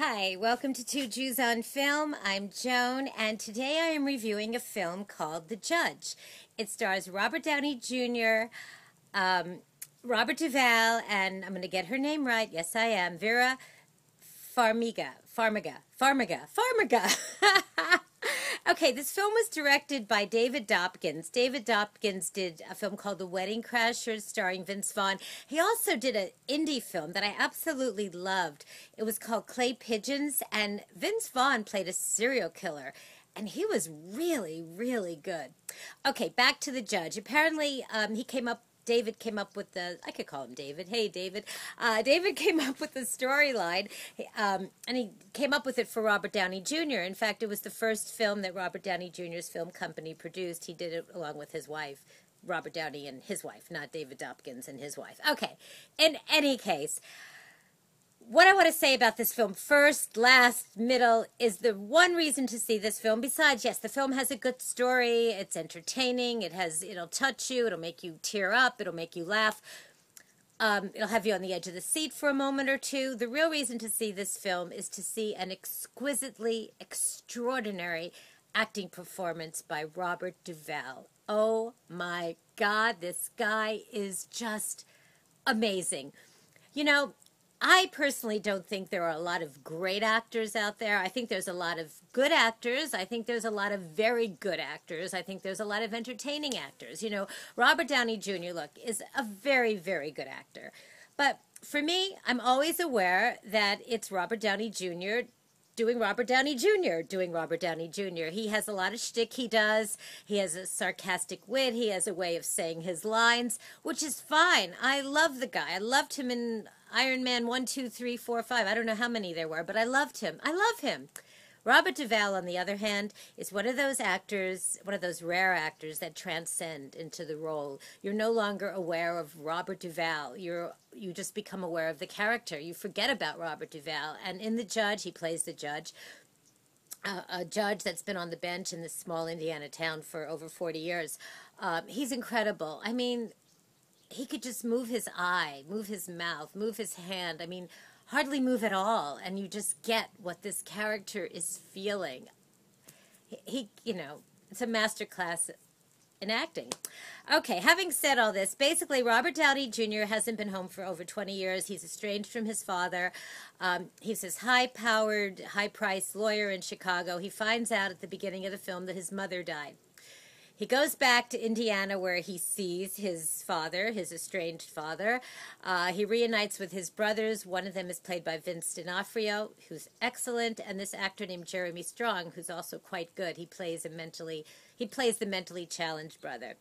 Hi, welcome to Two Jews on Film. I'm Joan, and today I am reviewing a film called The Judge. It stars Robert Downey Jr., um, Robert Duvall, and I'm going to get her name right. Yes, I am. Vera Farmiga. Farmiga. Farmiga. Farmiga. Okay, this film was directed by David Dopkins. David Dopkins did a film called The Wedding Crashers starring Vince Vaughn. He also did an indie film that I absolutely loved. It was called Clay Pigeons, and Vince Vaughn played a serial killer. And he was really, really good. Okay, back to the judge. Apparently, um, he came up David came up with the, I could call him David. Hey, David. Uh, David came up with the storyline, um, and he came up with it for Robert Downey Jr. In fact, it was the first film that Robert Downey Jr.'s film company produced. He did it along with his wife. Robert Downey and his wife, not David Dopkins and his wife. Okay. In any case, what I want to say about this film, first, last, middle, is the one reason to see this film. Besides, yes, the film has a good story. It's entertaining. It has, it'll touch you. It'll make you tear up. It'll make you laugh. Um, it'll have you on the edge of the seat for a moment or two. The real reason to see this film is to see an exquisitely extraordinary acting performance by Robert Duvall. Oh my God, this guy is just amazing. You know, I personally don't think there are a lot of great actors out there. I think there's a lot of good actors. I think there's a lot of very good actors. I think there's a lot of entertaining actors. You know, Robert Downey Jr., look, is a very, very good actor. But for me, I'm always aware that it's Robert Downey Jr. doing Robert Downey Jr., doing Robert Downey Jr. He has a lot of shtick he does. He has a sarcastic wit. He has a way of saying his lines, which is fine. I love the guy. I loved him in Iron Man 1, 2, 3, 4, 5. I don't know how many there were, but I loved him. I love him. Robert Duvall, on the other hand, is one of those actors, one of those rare actors that transcend into the role. You're no longer aware of Robert Duvall. You're you just become aware of the character. You forget about Robert Duvall. And in The Judge, he plays the judge, uh, a judge that's been on the bench in this small Indiana town for over 40 years. Um, he's incredible. I mean, he could just move his eye, move his mouth, move his hand. I mean, hardly move at all, and you just get what this character is feeling. He, he you know, it's a master class in acting. Okay, having said all this, basically, Robert Downey Jr. hasn't been home for over 20 years. He's estranged from his father. Um, he's this high powered, high priced lawyer in Chicago. He finds out at the beginning of the film that his mother died. He goes back to Indiana where he sees his father, his estranged father. Uh, he reunites with his brothers. One of them is played by Vince D'Onofrio, who's excellent, and this actor named Jeremy Strong, who's also quite good. He plays a mentally he plays the mentally challenged brother.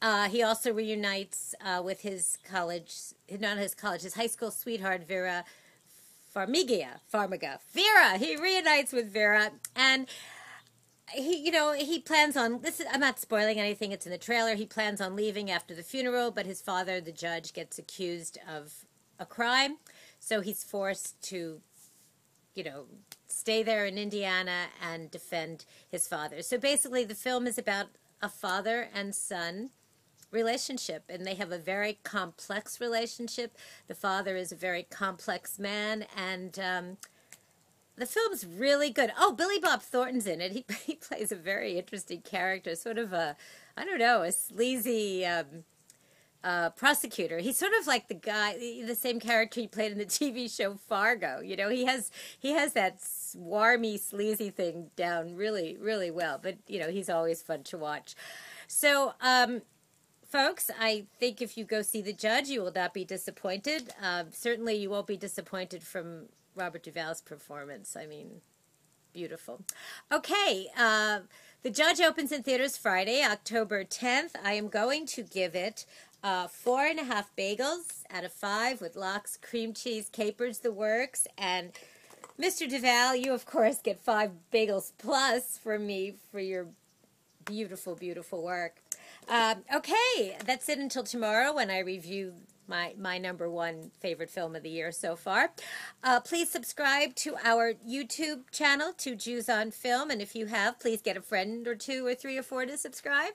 Uh, he also reunites uh, with his college, not his college, his high school sweetheart Vera Farmiga. Farmiga. Vera. He reunites with Vera and he you know he plans on this is, i'm not spoiling anything it's in the trailer he plans on leaving after the funeral but his father the judge gets accused of a crime. So he's forced to you know stay there in indiana and defend his father. So basically the film is about a father and son relationship and they have a very complex relationship. The father is a very complex man and um, the film's really good. Oh, Billy Bob Thornton's in it. He he plays a very interesting character, sort of a I don't know, a sleazy um, uh, prosecutor. He's sort of like the guy, the same character he played in the TV show Fargo. You know, he has he has that swarmy, sleazy thing down really, really well. But you know, he's always fun to watch. So. Um, folks, I think if you go see The Judge, you will not be disappointed. Uh, certainly, you won't be disappointed from Robert Duvall's performance. I mean, beautiful. Okay, uh, the Judge opens in theaters Friday, October 10th. I am going to give it uh, four and a half bagels out of five with lox, cream cheese, capers, the works, and Mr. Duvall, you of course get five bagels plus from me for your beautiful, beautiful work. Um, okay, that's it until tomorrow when I review my my number one favorite film of the year so far. Uh, please subscribe to our YouTube channel, Two Jews on Film, and if you have, please get a friend or two or three or four to subscribe.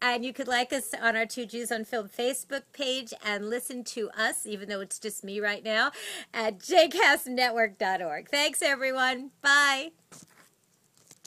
And you could like us on our Two Jews on Film Facebook page and listen to us, even though it's just me right now, at jcastnetwork.org. Thanks, everyone. Bye.